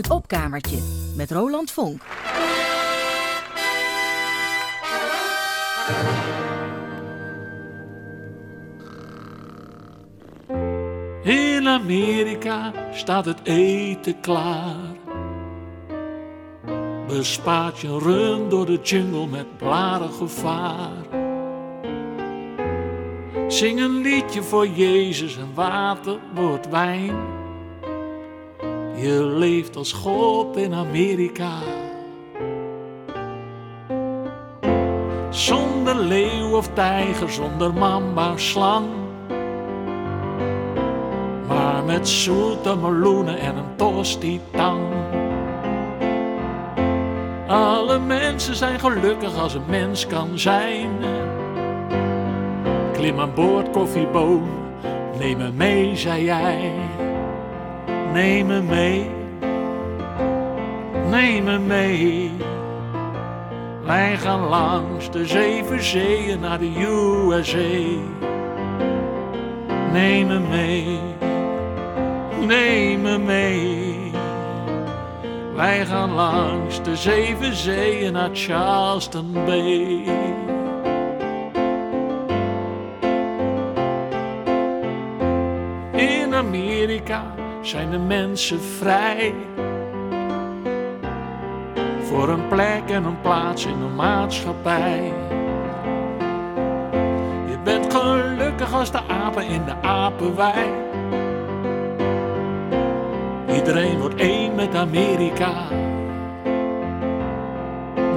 Het opkamertje met Roland Vonk. In Amerika staat het eten klaar. Bespaart je run door de jungle met blaren gevaar. Zing een liedje voor Jezus en water wordt wijn. Je leeft als God in Amerika. Zonder leeuw of tijger, zonder mamba slang. Maar met zoete meloenen en een tosti tang. Alle mensen zijn gelukkig als een mens kan zijn. Klim aan boord, koffieboom, neem me mee, zei jij. Neem me mee, neem me mee. Wij gaan langs de zeven zeeën naar de USA. Neem me mee, neem me mee. Wij gaan langs de zeven zeeën naar Charleston Bay. Zijn de mensen vrij. Voor een plek en een plaats in de maatschappij. Je bent gelukkig als de apen in de apenwei. Iedereen wordt één met Amerika.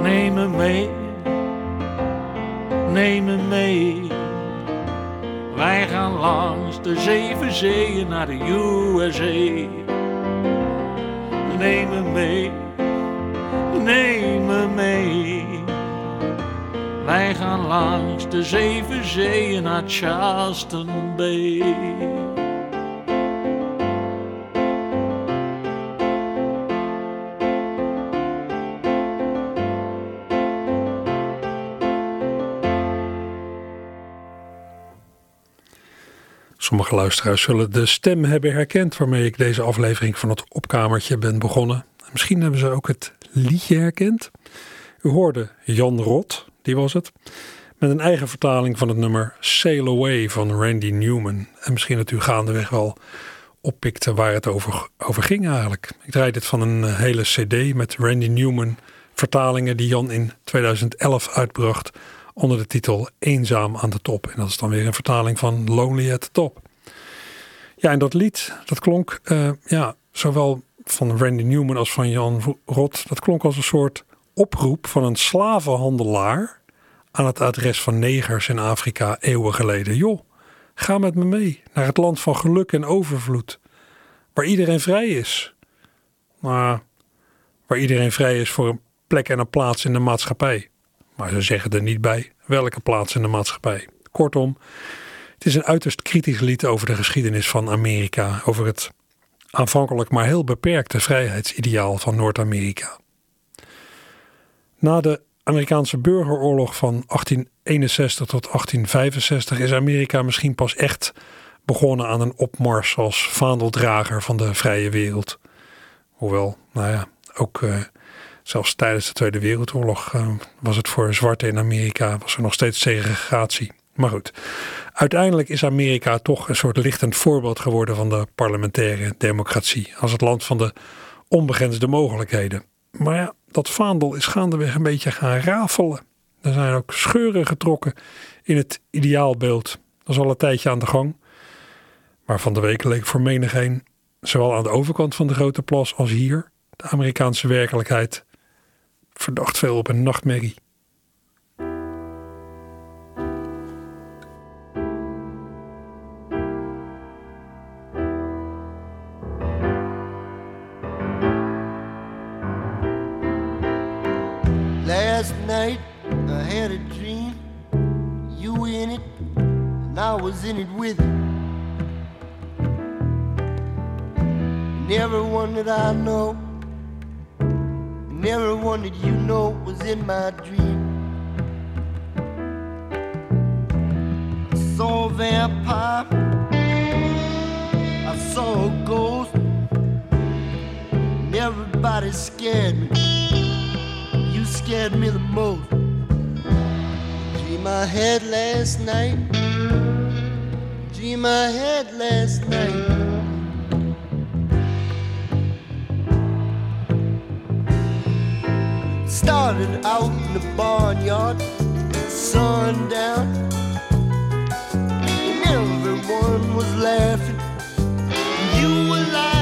Neem me mee, neem me mee. Wij gaan langs de zeven zeeën naar de USA. Neem me mee, neem me mee. Wij gaan langs de zeven zeeën naar Charleston Bay. Sommige luisteraars zullen de stem hebben herkend waarmee ik deze aflevering van het opkamertje ben begonnen. Misschien hebben ze ook het liedje herkend. U hoorde Jan Rot, die was het, met een eigen vertaling van het nummer Sail Away van Randy Newman. En misschien dat u gaandeweg wel oppikte waar het over, over ging eigenlijk. Ik draai dit van een hele cd met Randy Newman vertalingen die Jan in 2011 uitbracht onder de titel Eenzaam aan de top. En dat is dan weer een vertaling van Lonely at the Top. Ja, en dat lied, dat klonk uh, ja, zowel van Randy Newman als van Jan Rot, dat klonk als een soort oproep van een slavenhandelaar aan het adres van negers in Afrika eeuwen geleden. Joh, ga met me mee naar het land van geluk en overvloed, waar iedereen vrij is. Maar waar iedereen vrij is voor een plek en een plaats in de maatschappij. Maar ze zeggen er niet bij welke plaats in de maatschappij. Kortom, het is een uiterst kritisch lied over de geschiedenis van Amerika, over het aanvankelijk maar heel beperkte vrijheidsideaal van Noord-Amerika. Na de Amerikaanse burgeroorlog van 1861 tot 1865 is Amerika misschien pas echt begonnen aan een opmars als vaandeldrager van de vrije wereld. Hoewel, nou ja, ook uh, zelfs tijdens de Tweede Wereldoorlog uh, was het voor zwarten in Amerika was er nog steeds segregatie. Maar goed, uiteindelijk is Amerika toch een soort lichtend voorbeeld geworden van de parlementaire democratie. Als het land van de onbegrensde mogelijkheden. Maar ja, dat vaandel is gaandeweg een beetje gaan rafelen. Er zijn ook scheuren getrokken in het ideaalbeeld. Dat is al een tijdje aan de gang. Maar van de week leek voor menigeen, zowel aan de overkant van de grote plas als hier, de Amerikaanse werkelijkheid, verdacht veel op een nachtmerrie. Was in it with you. And everyone that I know, and everyone that you know was in my dream. I saw a vampire, I saw a ghost, and everybody scared me. You scared me the most. Dream I had last night. Dream I had last night. Started out in the barnyard, sundown, and everyone was laughing. You were lying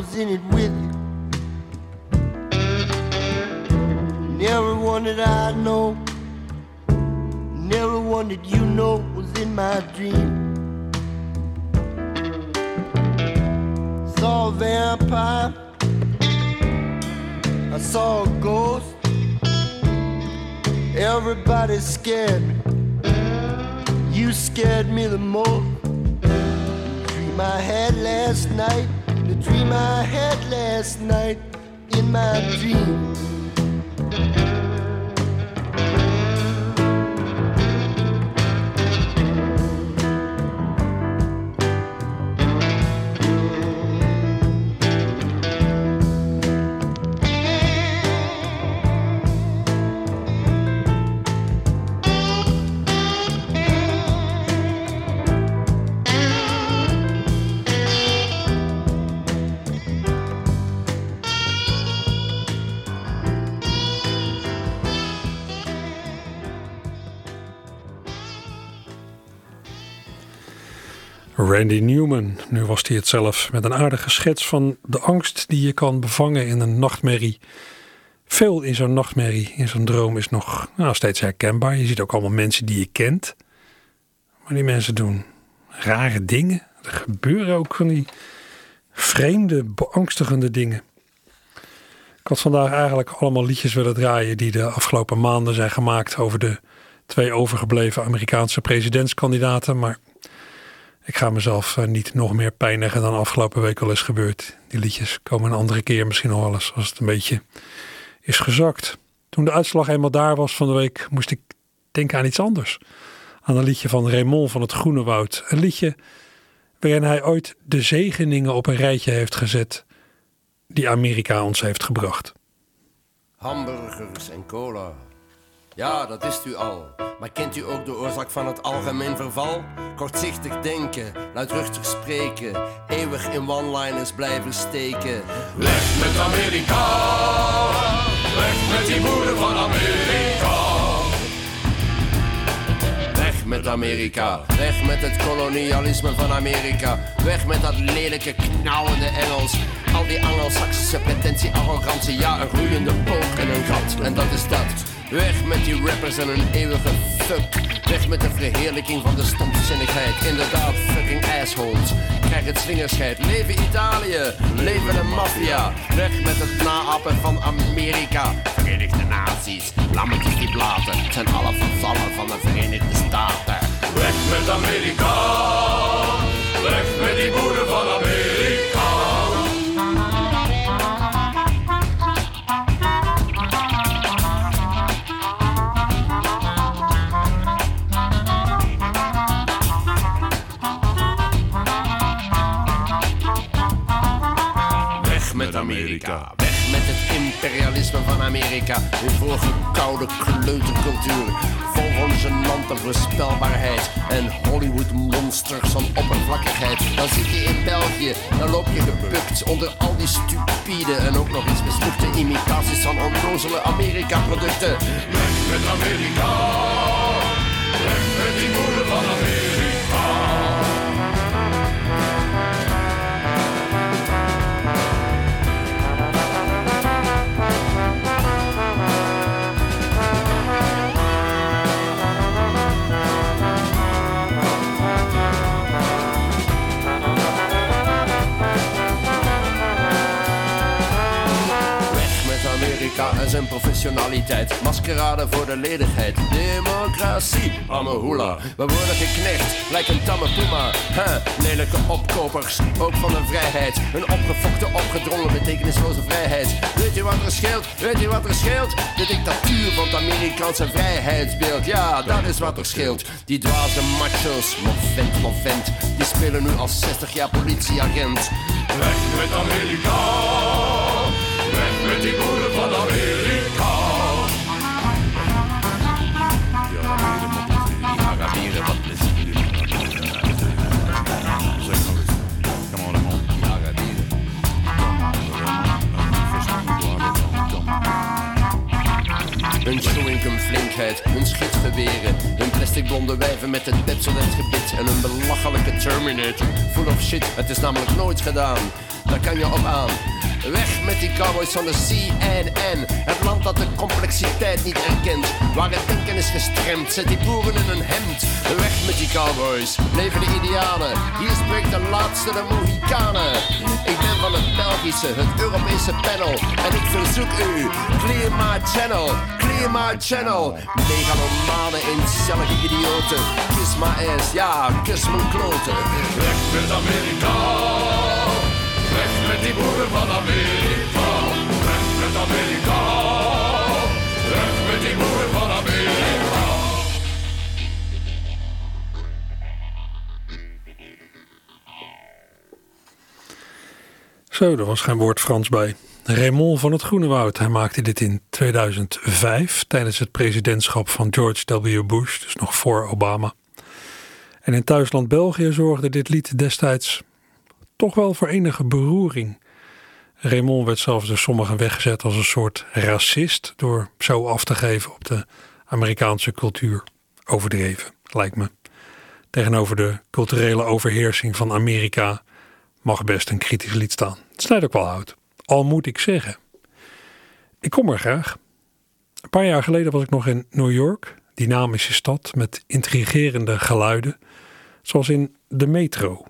was in it with you. And everyone that I know, and everyone that you know was in my dream. Saw a vampire, I saw a ghost. Everybody scared me. You scared me the most. Dream I had last night, dream I had last night in my dream. Randy Newman, nu was hij het zelf, met een aardige schets van de angst die je kan bevangen in een nachtmerrie. Veel in zo'n nachtmerrie, in zo'n droom is nog nou, steeds herkenbaar. Je ziet ook allemaal mensen die je kent. Maar die mensen doen rare dingen. Er gebeuren ook van die vreemde, beangstigende dingen. Ik had vandaag eigenlijk allemaal liedjes willen draaien die de afgelopen maanden zijn gemaakt over de twee overgebleven Amerikaanse presidentskandidaten. Maar ik ga mezelf eh, niet nog meer pijnigen dan afgelopen week al is gebeurd. Die liedjes komen een andere keer misschien nog wel eens als het een beetje is gezakt. Toen de uitslag eenmaal daar was van de week, moest ik denken aan iets anders. Aan een liedje van Raymond van het Groene Woud. Een liedje waarin hij ooit de zegeningen op een rijtje heeft gezet die Amerika ons heeft gebracht. Hamburgers en cola. Ja, dat wist u al. Maar kent u ook de oorzaak van het algemeen verval? Kortzichtig denken, luidruchtig spreken, eeuwig in one-liners blijven steken. Weg met Amerika, weg met die boeren van Amerika. Weg met Amerika, weg met het kolonialisme van Amerika, weg met dat lelijke knauwende Engels. Al die Anglo-Saxische pretentie, arrogantie, ja, een groeiende pook en een gat. En dat is dat. Weg met die rappers en een eeuwige fuck. Weg met de verheerlijking van de stomzinnigheid. Inderdaad, fucking assholes. Krijg het slingerscheid. Leven Italië. Leven de maffia. Weg met het naapen van Amerika. Verenigde Naties. Lammetjes die blaten. Zijn alle vazallen van de Verenigde Staten. Weg met Amerika, weg met die boeren van Amerika. Amerika. Weg met het imperialisme van Amerika. Hun vorige koude kleutercultuur. Vol van genante voorspelbaarheid. En Hollywood monsters van oppervlakkigheid. Dan zit je in België. Dan loop je gebukt onder al die stupide en ook nog eens mislukkte imitaties van onnozele Amerika-producten. Weg met Amerika, weg met die boeren van Amerika. Zijn professionaliteit. Maskerade voor de ledigheid. Democratie, hoela. We worden geknecht, lijkt een tamme puma. Huh, lelijke opkopers, ook van de vrijheid. Een opgefokte, opgedrongen, betekenisloze vrijheid. Weet je wat er scheelt? Weet je wat er scheelt? De dictatuur van het Amerikaanse vrijheidsbeeld. Ja, dat is wat er scheelt. Die dwaze macho's, vent, vent. Die spelen nu als 60 jaar politieagent. Weg met Amerika, weg met die van Amerika. Ja, Arabieren. Hun flinkheid, hun schietgeweren, hun plastic blonde wijven met het Pepsodent gebit en een belachelijke Terminator. Full of shit, het is namelijk nooit gedaan. Daar kan je op aan. Weg met die cowboys van de CNN. Het land dat de complexiteit niet erkent. Waar het denken is gestremd, zet die boeren in een hemd. Weg met die cowboys, leven de idealen. Hier spreekt de laatste de Mohikanen. Ik ben van het Belgische, het Europese panel. En ik verzoek u, clear my channel, clear my channel. Megalomanen in cellige idioten. Kiss my ass, ja, kus mijn kloten. Weg met Amerika. Met die boeren van Amerika. Weg met Amerika. Weg met die boeren van Amerika. Zo, er was geen woord Frans bij. Raymond van het Groenewoud. Hij maakte dit in 2005 tijdens het presidentschap van George W. Bush, dus nog voor Obama. En in thuisland België zorgde dit lied destijds toch wel voor enige beroering. Raymond werd zelfs door sommigen weggezet als een soort racist door zo af te geven op de Amerikaanse cultuur. Overdreven, lijkt me. Tegenover de culturele overheersing van Amerika mag best een kritisch lied staan. Het snijdt ook wel hout. Al moet ik zeggen. Ik kom er graag. Een paar jaar geleden was ik nog in New York, dynamische stad met intrigerende geluiden, zoals in de metro.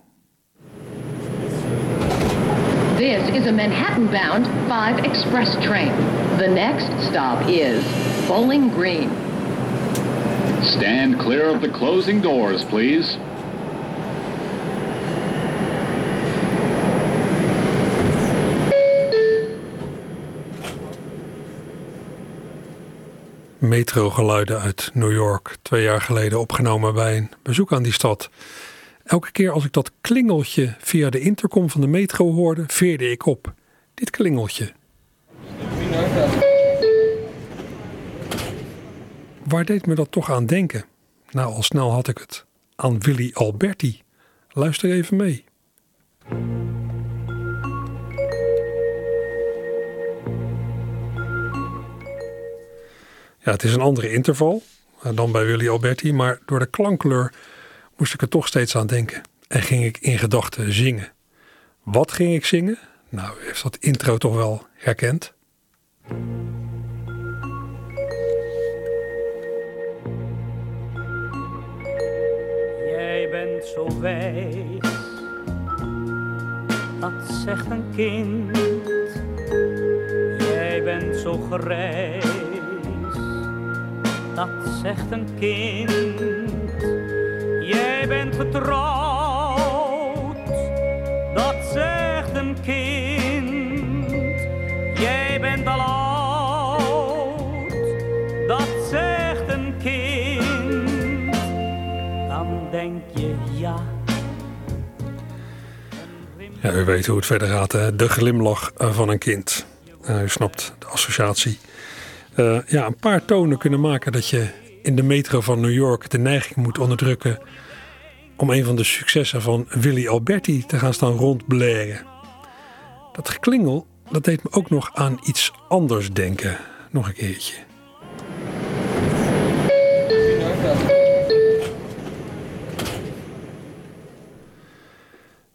This is a Manhattan-bound 5 express train. The next stop is Bowling Green. Stand clear of the closing doors, please. Metrogeluiden uit New York, twee jaar geleden opgenomen bij een bezoek aan die stad. Elke keer als ik dat klingeltje via de intercom van de metro hoorde, veerde ik op. Dit klingeltje. Waar deed me dat toch aan denken? Nou, al snel had ik het aan Willy Alberti. Luister even mee. Ja, het is een andere interval eh, dan bij Willy Alberti, maar door de klankkleur moest ik er toch steeds aan denken. En ging ik in gedachten zingen. Wat ging ik zingen? Nou, heeft dat intro toch wel herkend? Jij bent zo wijs, dat zegt een kind. Jij bent zo grijs, dat zegt een kind. Jij bent getrouwd, dat zegt een kind. Jij bent al oud, dat zegt een kind. Dan denk je ja. Ja, u weet hoe het verder gaat. Hè? De glimlach eh, van een kind. Uh, u snapt de associatie. Uh, ja, een paar tonen kunnen maken dat je in de metro van New York de neiging moet onderdrukken om een van de successen van Willy Alberti te gaan staan rondblaren. Dat geklingel, dat deed me ook nog aan iets anders denken. Nog een keertje.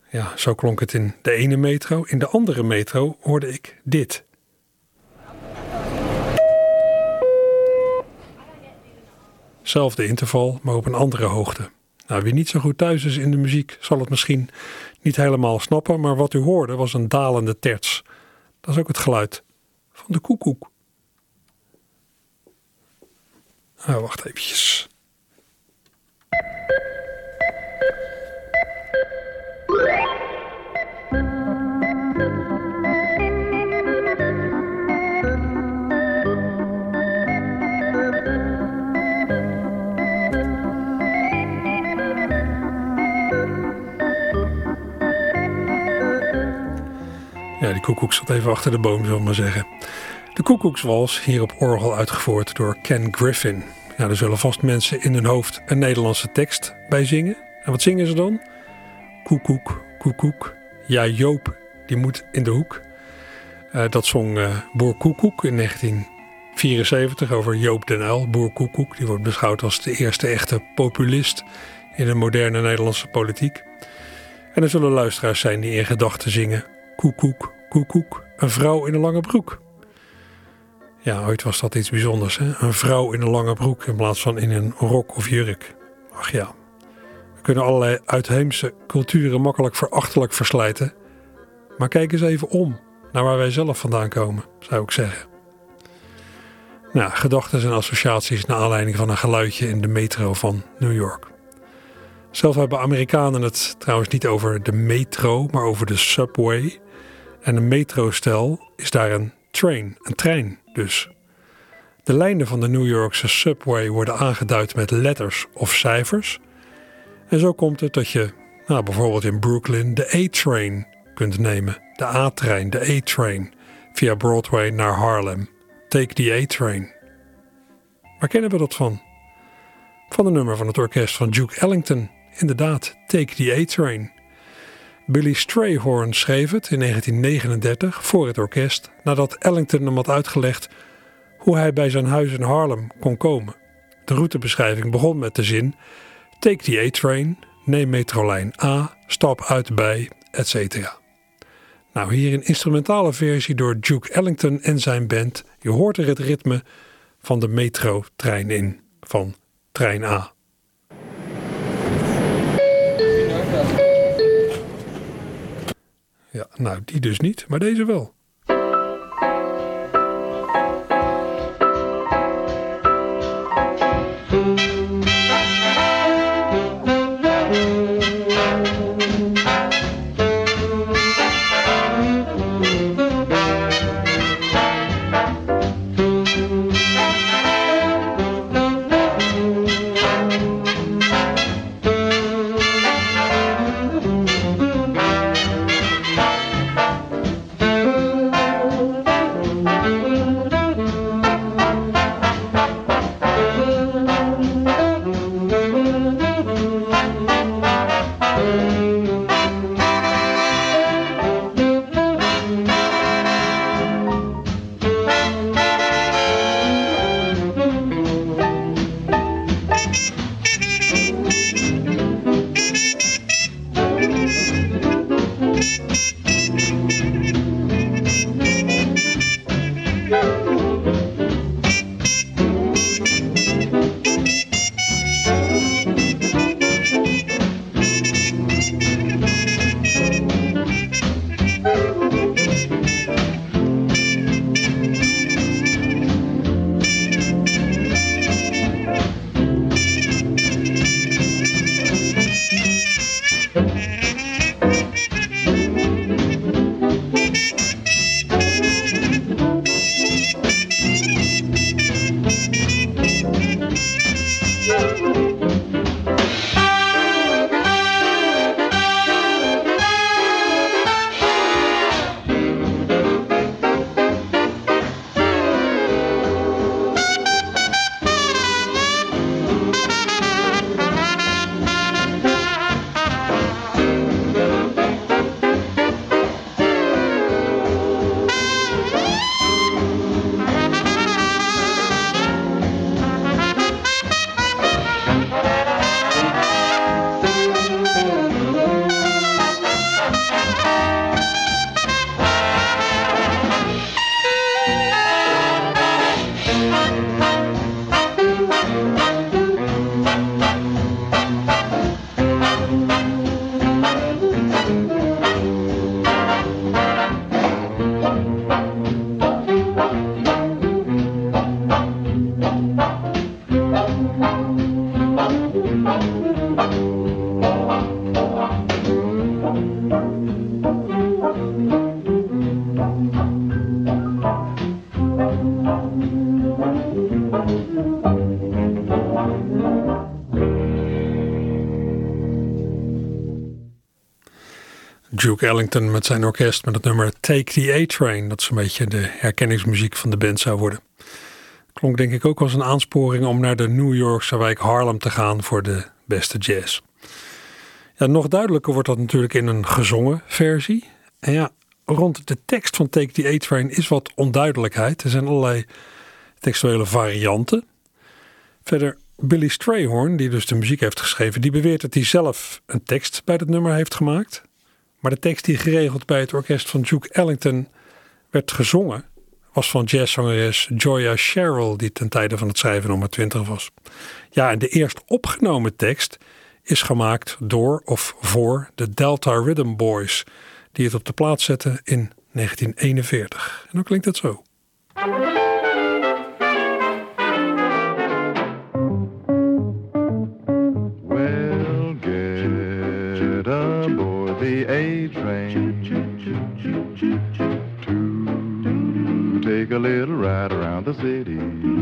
Ja, zo klonk het in de ene metro. In de andere metro hoorde ik dit. Zelfde interval, maar op een andere hoogte. Nou, wie niet zo goed thuis is in de muziek, zal het misschien niet helemaal snappen, maar wat u hoorde was een dalende terts. Dat is ook het geluid van de koekoek. Nou, wacht eventjes. Ja, die koekoek zat even achter de boom, zullen we maar zeggen. De koekoekswals, hier op orgel uitgevoerd door Ken Griffin. Ja, er zullen vast mensen in hun hoofd een Nederlandse tekst bij zingen. En wat zingen ze dan? Koekoek, koekoek. Ja, Joop, die moet in de hoek. Uh, dat zong uh, Boer Koekoek in 1974 over Joop den Uyl. Boer Koekoek, die wordt beschouwd als de eerste echte populist in de moderne Nederlandse politiek. En er zullen luisteraars zijn die in gedachten zingen Koekoek, koekoek, een vrouw in een lange broek. Ja, ooit was dat iets bijzonders, hè? Een vrouw in een lange broek in plaats van in een rok of jurk. Ach ja, we kunnen allerlei uitheemse culturen makkelijk verachtelijk verslijten. Maar kijk eens even om naar waar wij zelf vandaan komen, zou ik zeggen. Nou, gedachten en associaties naar aanleiding van een geluidje in de metro van New York. Zelf hebben Amerikanen het trouwens niet over de metro, maar over de subway. En een metrostel is daar een train, een trein dus. De lijnen van de New Yorkse subway worden aangeduid met letters of cijfers. En zo komt het dat je nou, bijvoorbeeld in Brooklyn de A-train kunt nemen. De A-trein, de A-train, via Broadway naar Harlem. Take the A-train. Waar kennen we dat van? Van een nummer van het orkest van Duke Ellington. Inderdaad, Take the A-train. Billy Strayhorn schreef het in 1939 voor het orkest nadat Ellington hem had uitgelegd hoe hij bij zijn huis in Harlem kon komen. De routebeschrijving begon met de zin: Take the A-train, neem metrolijn A, stap uit bij, etc. Nou, hier een instrumentale versie door Duke Ellington en zijn band. Je hoort er het ritme van de metro-trein in, van trein A. Ja, nou, die dus niet, maar deze wel. Ellington met zijn orkest met het nummer Take the A-Train. Dat is een beetje de herkenningsmuziek van de band zou worden. Klonk denk ik ook als een aansporing om naar de New Yorkse wijk Harlem te gaan voor de beste jazz. Ja, nog duidelijker wordt dat natuurlijk in een gezongen versie. En ja, rond de tekst van Take the A-Train is wat onduidelijkheid. Er zijn allerlei textuele varianten. Verder Billy Strayhorn, die dus de muziek heeft geschreven, die beweert dat hij zelf een tekst bij het nummer heeft gemaakt. Maar de tekst die geregeld bij het orkest van Duke Ellington werd gezongen, was van jazzzangeres Joya Sherrill, die ten tijde van het schrijven maar twintig was. Ja, en de eerst opgenomen tekst is gemaakt door of voor de Delta Rhythm Boys, die het op de plaats zetten in 1941. En dan klinkt het zo. A little ride around the city.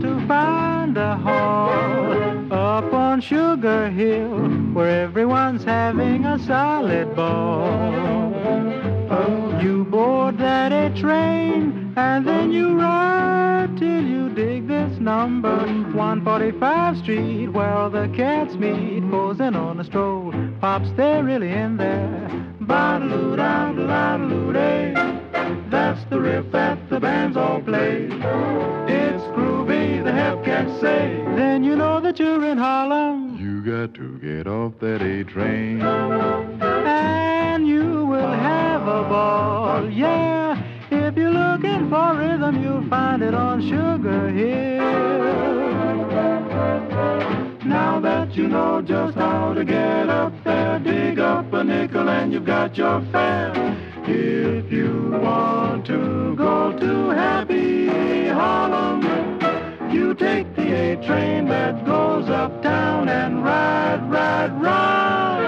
To find a hall up on Sugar Hill where everyone's having a solid ball. You board that A train and then you ride till you dig this number 145 Street where the cats meet, posing on a stroll. Pops, they're really in there. That's the riff that the bands all play. It's groovy, the hep cats say. Then you know that you're in Harlem. You got to get off that A train. And you will have a ball, yeah. If you're looking for rhythm, you'll find it on Sugar Hill. Now that you know just how to get up there, dig up a nickel and you've got your fare. If you want to go to Happy Harlem, you take the A train that goes uptown and ride, ride, ride.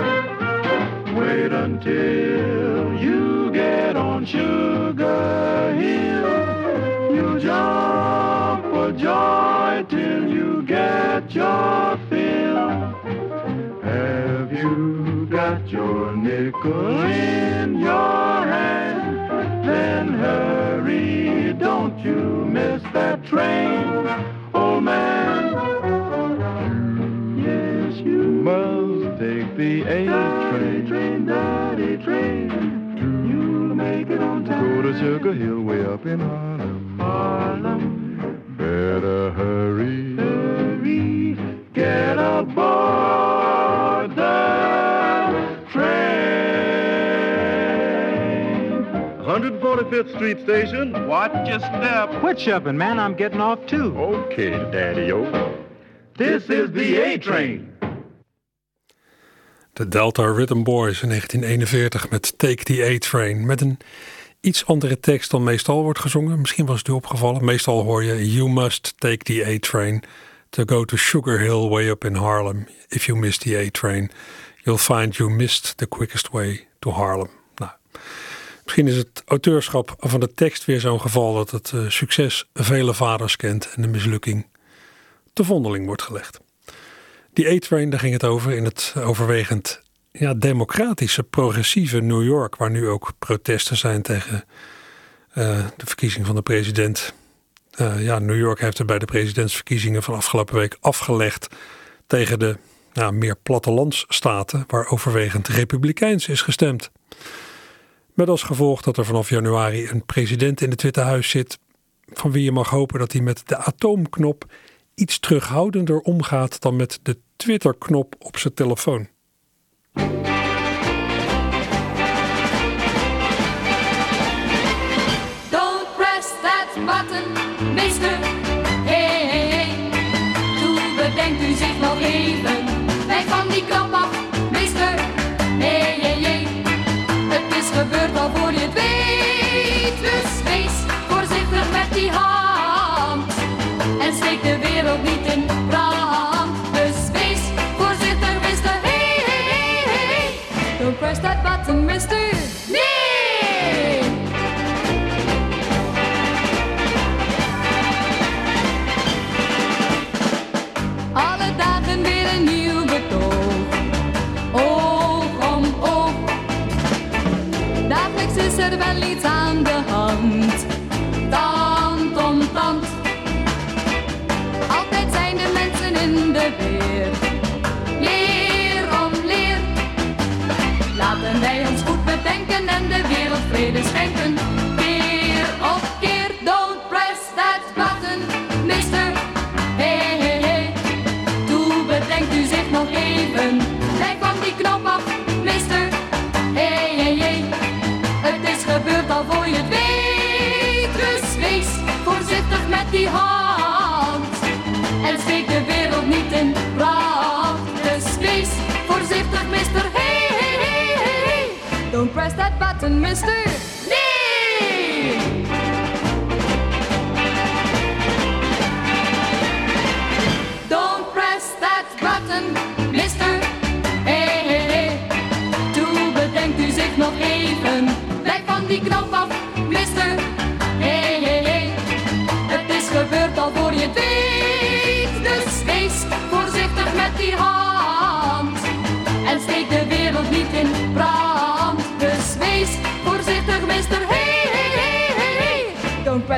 Wait until you get on Sugar Hill. You jump for joy till you get your fill. Have you got your nickel in your hand? Then hurry, don't you miss that train, old man. Yes, you must take the A train. train, daddy train. You'll make it on time. Go to Sugar Hill way up in Harlem. Harlem. 145th Street Station. Watch your step. Quit shoving, man. I'm getting off too. Okay, Daddy-O. This is the A train. De Delta Rhythm Boys in 1941 met Take the A-Train. Met een iets andere tekst dan meestal wordt gezongen. Misschien was het u opgevallen. Meestal hoor je You must take the A-Train to go to Sugar Hill way up in Harlem. If you miss the A-Train, you'll find you missed the quickest way to Harlem. Misschien is het auteurschap van de tekst weer zo'n geval dat het uh, succes vele vaders kent en de mislukking te vondeling wordt gelegd. Die A-Train, daar ging het over in het overwegend ja, democratische, progressieve New York, waar nu ook protesten zijn tegen uh, de verkiezing van de president. Uh, ja, New York heeft er bij de presidentsverkiezingen van afgelopen week afgelegd tegen de nou, meer plattelandsstaten waar overwegend republikeins is gestemd. Met als gevolg dat er vanaf januari een president in het Witte Huis zit, van wie je mag hopen dat hij met de atoomknop iets terughoudender omgaat dan met de Twitter-knop op zijn telefoon. Don't press that button, mister. Hey, hey, hey. Toen bedenkt u zich nog even. Weg van die knop af, that button,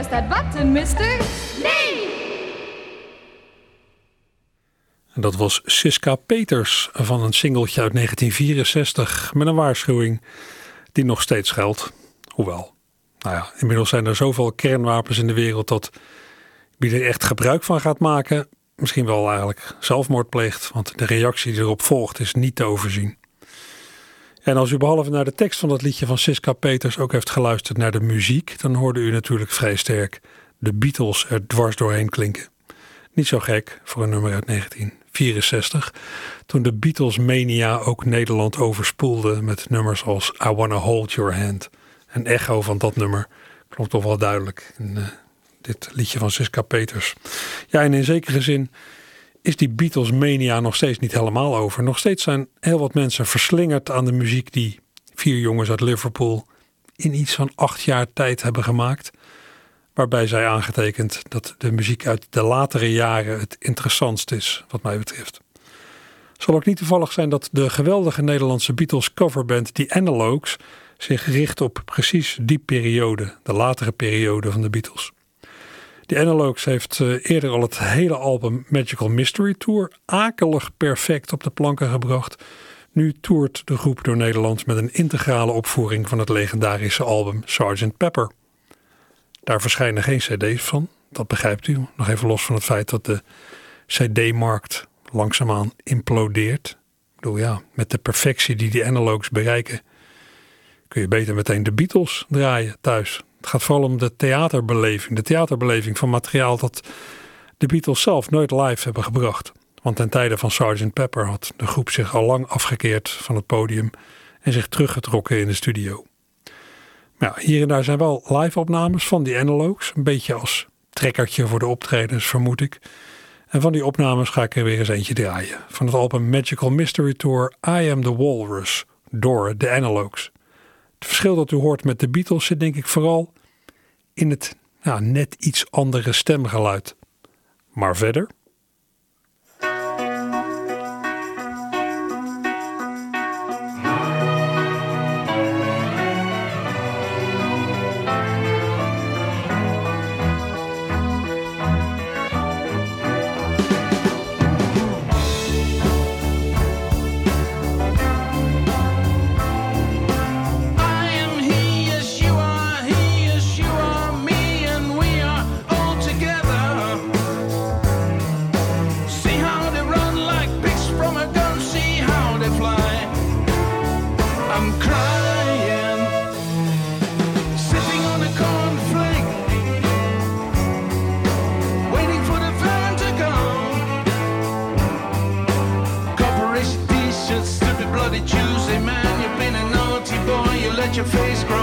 press that button, mister. Nee! En dat was Siska Peters van een singeltje uit 1964 met een waarschuwing die nog steeds geldt. Hoewel, nou ja, inmiddels zijn er zoveel kernwapens in de wereld dat wie er echt gebruik van gaat maken, misschien wel eigenlijk zelfmoord pleegt, want de reactie die erop volgt is niet te overzien. En als u behalve naar de tekst van dat liedje van Siska Peters ook heeft geluisterd naar de muziek, dan hoorde u natuurlijk vrij sterk de Beatles er dwars doorheen klinken. Niet zo gek voor een nummer uit 1964, toen de Beatles mania ook Nederland overspoelde met nummers als I Wanna Hold Your Hand. Een echo van dat nummer klonk toch wel duidelijk in eh, dit liedje van Siska Peters. Ja, en in zekere zin is die Beatles mania nog steeds niet helemaal over. Nog steeds zijn heel wat mensen verslingerd aan de muziek die vier jongens uit Liverpool in iets van acht jaar tijd hebben gemaakt. Waarbij zij aangetekend dat de muziek uit de latere jaren het interessantst is, wat mij betreft. Zal ook niet toevallig zijn dat de geweldige Nederlandse Beatles coverband The Analogues zich richt op precies die periode, de latere periode van de Beatles. The Analogues heeft eh, eerder al het hele album Magical Mystery Tour akelig perfect op de planken gebracht. Nu toert de groep door Nederland met een integrale opvoering van het legendarische album Sgt. Pepper. Daar verschijnen geen cd's van, dat begrijpt u. Nog even los van het feit dat de cd-markt langzaamaan implodeert. Ik bedoel ja, met de perfectie die die analogs bereiken, kun je beter meteen de Beatles draaien thuis. Het gaat vooral om de theaterbeleving. De theaterbeleving van materiaal dat de Beatles zelf nooit live hebben gebracht. Want ten tijde van Sgt. Pepper had de groep zich al lang afgekeerd van het podium en zich teruggetrokken in de studio. Ja, hier en daar zijn wel live-opnames van die analogs. Een beetje als trekkertje voor de optredens, vermoed ik. En van die opnames ga ik er weer eens eentje draaien. Van het album Magical Mystery Tour I Am The Walrus door de analogs. Het verschil dat u hoort met de Beatles zit denk ik vooral in het nou, net iets andere stemgeluid. Maar verder... nasty man, you've been a naughty boy, you let your face grow.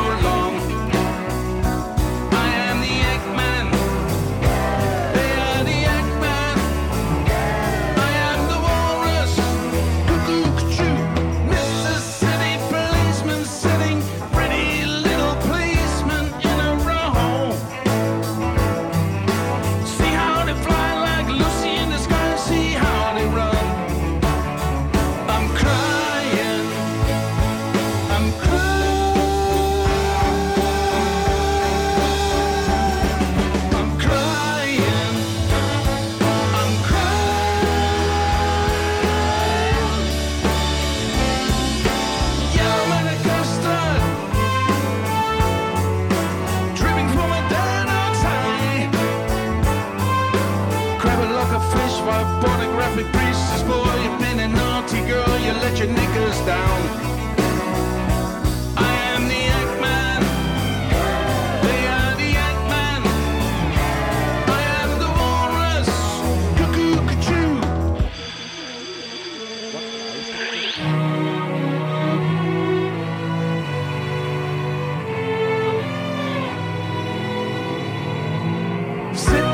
Sit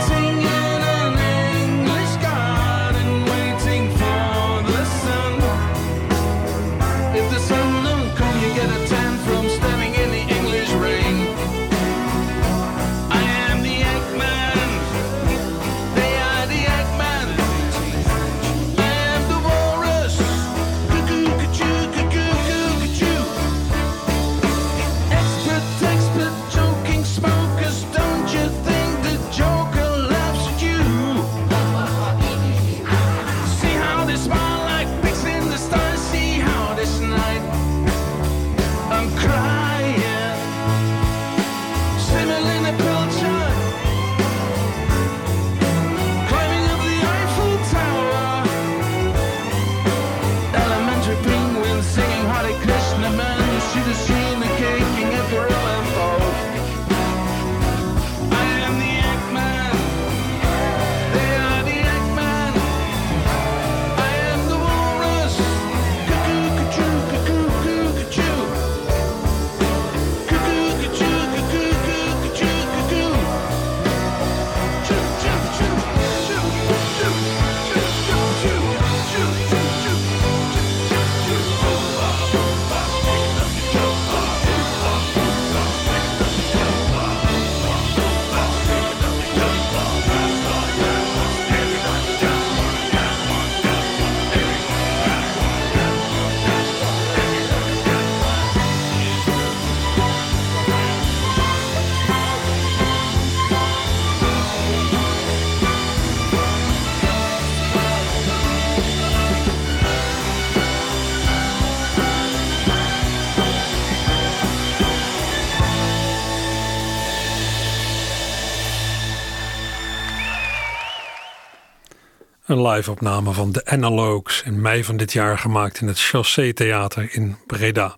een live-opname van The Analogues in mei van dit jaar gemaakt in het Chassé Theater in Breda.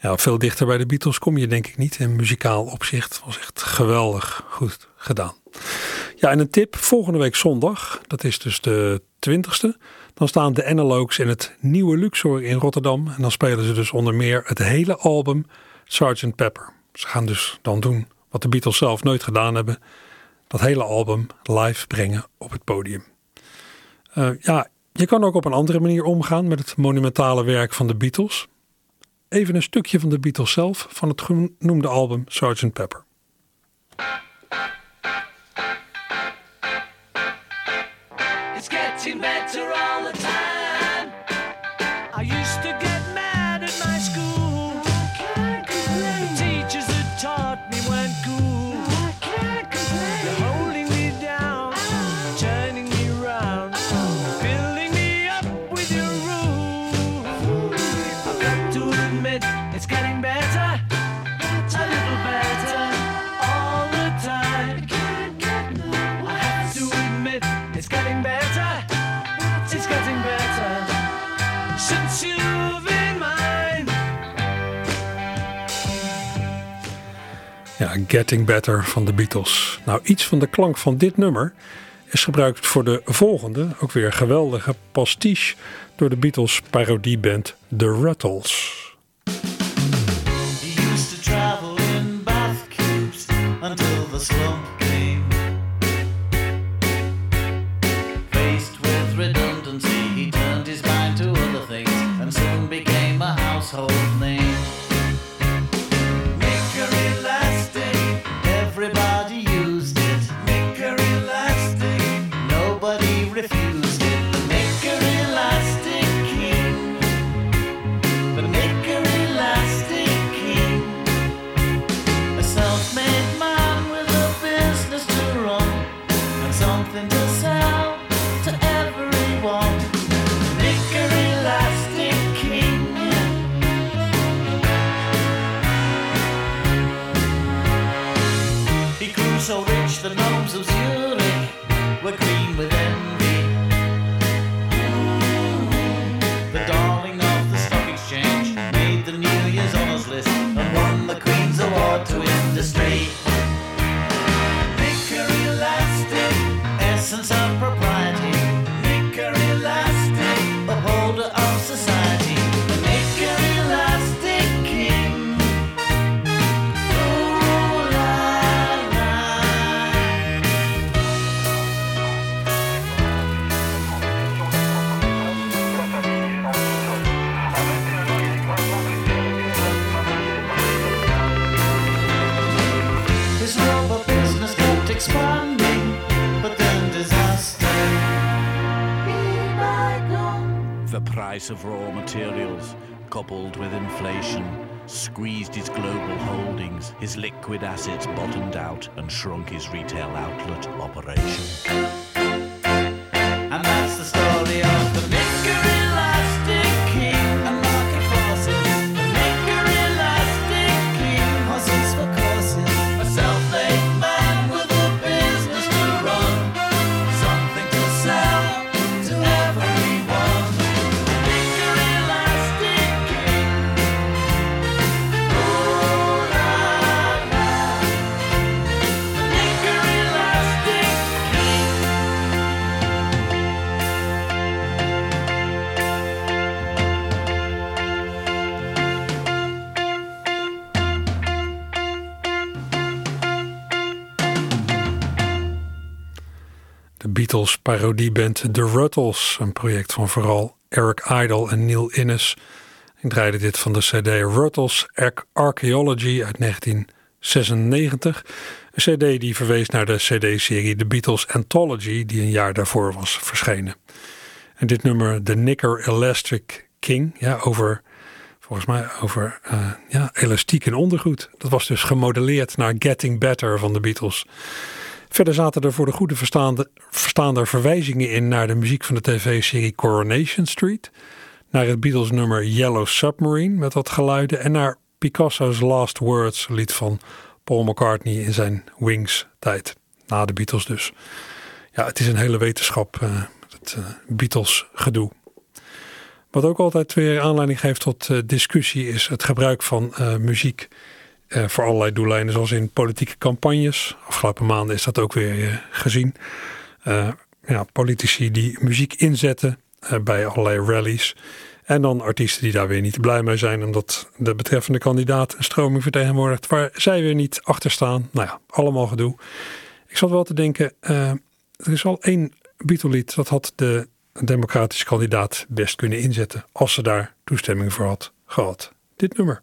Ja, veel dichter bij de Beatles kom je denk ik niet. In muzikaal opzicht was echt geweldig goed gedaan. Ja, en een tip. Volgende week zondag, dat is dus de 20ste, dan staan de Analogues in het nieuwe Luxor in Rotterdam. En dan spelen ze dus onder meer het hele album Sgt. Pepper. Ze gaan dus dan doen wat de Beatles zelf nooit gedaan hebben. Dat hele album live brengen op het podium. Eh, ja, je kan ook op een andere manier omgaan met het monumentale werk van de Beatles. Even een stukje van de Beatles zelf van het genoemde album Sgt. Pepper. Getting Better van de Beatles. Nou, iets van de klank van dit nummer is gebruikt voor de volgende, ook weer geweldige pastiche door de Beatles parodieband The Rattles. The price of raw materials, coupled with inflation, squeezed his global holdings. His liquid assets bottomed out and shrunk his retail outlet operation. And that's the Parodieband The Ruttles, een project van vooral Eric Idle en Neil Innes. Ik draaide dit van de CD Ruttles Arch- Archaeology uit 1996. Een CD die verwees naar de CD-serie The Beatles Anthology, die een jaar daarvoor was verschenen. En dit nummer, The Knicker Elastic King, ja, over, volgens mij over eh, ja, elastiek en ondergoed. Dat was dus gemodelleerd naar Getting Better van de Beatles. Verder zaten er voor de goede verstaande, verwijzingen in naar de muziek van de tv-serie Coronation Street, naar het Beatles nummer Yellow Submarine met wat geluiden en naar Picasso's Last Words, lied van Paul McCartney in zijn Wings tijd, na de Beatles dus. Ja, het is een hele wetenschap, eh, het eh, Beatles gedoe. Wat ook altijd weer aanleiding geeft tot eh, discussie is het gebruik van muziek eh, voor allerlei doeleinden, zoals in politieke campagnes. Afgelopen maanden is dat ook weer eh, gezien. Eh, ja, politici die muziek inzetten bij allerlei rallies. En dan artiesten die daar weer niet blij mee zijn, omdat de betreffende kandidaat een stroming vertegenwoordigt waar zij weer niet achter staan. Nou ja, allemaal gedoe. Ik zat wel te denken, er is al één Beatle-lied dat had de democratische kandidaat best kunnen inzetten als ze daar toestemming voor had gehad. Dit nummer.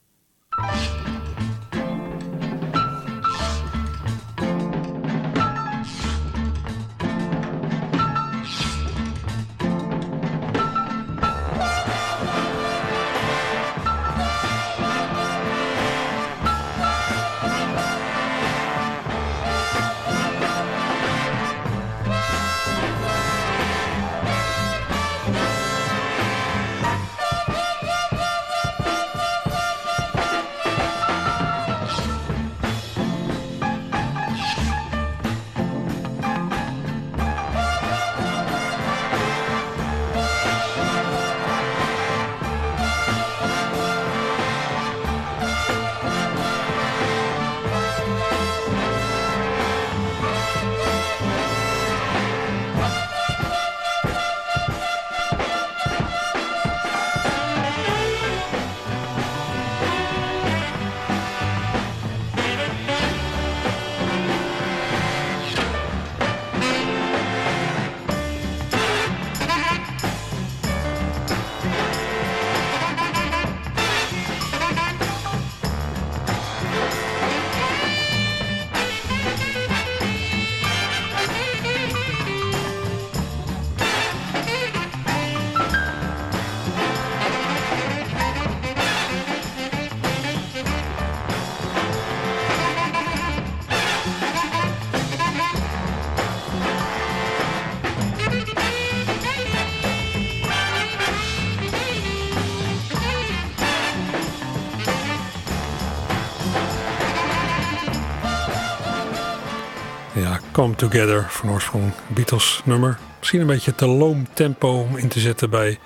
Come Together van oorsprong Beatles nummer. Misschien een beetje te loom tempo om in te zetten bij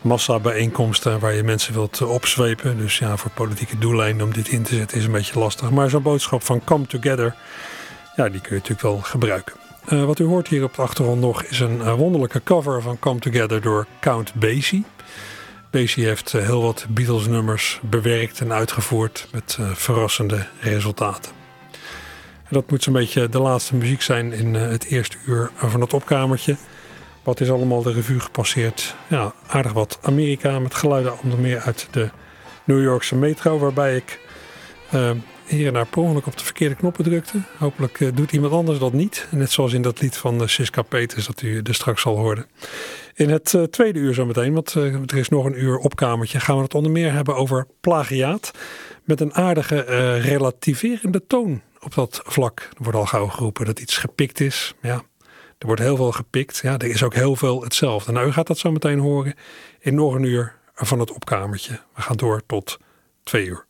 massa-bijeenkomsten waar je mensen wilt opzwepen. Dus ja, voor politieke doeleinden om dit in te zetten is een beetje lastig. Maar zo'n boodschap van Come Together, ja, die kun je natuurlijk wel gebruiken. Uh, wat u hoort hier op de achtergrond nog is een uh, wonderlijke cover van Come Together door Count Basie. Basie heeft uh, heel wat Beatles nummers bewerkt en uitgevoerd met verrassende resultaten. Dat moet zo'n beetje de laatste muziek zijn in het eerste uur van het opkamertje. Wat is allemaal de revue gepasseerd? Ja, aardig wat Amerika met geluiden onder meer uit de New Yorkse metro, waarbij ik hier en daar per op de verkeerde knoppen drukte. Hopelijk uh, doet iemand anders dat niet. Net zoals in dat lied van uh, Siska Peters dat u er straks zal horen. In het tweede uur zometeen, want er is nog een uur opkamertje, gaan we het onder meer hebben over plagiaat. Met een aardige relativerende toon op dat vlak. Wordt al gauw geroepen dat iets gepikt is. Ja, er wordt heel veel gepikt. Ja, er is ook heel veel hetzelfde. Nou, u gaat dat zo meteen horen in nog een uur van het opkamertje. We gaan door tot twee uur.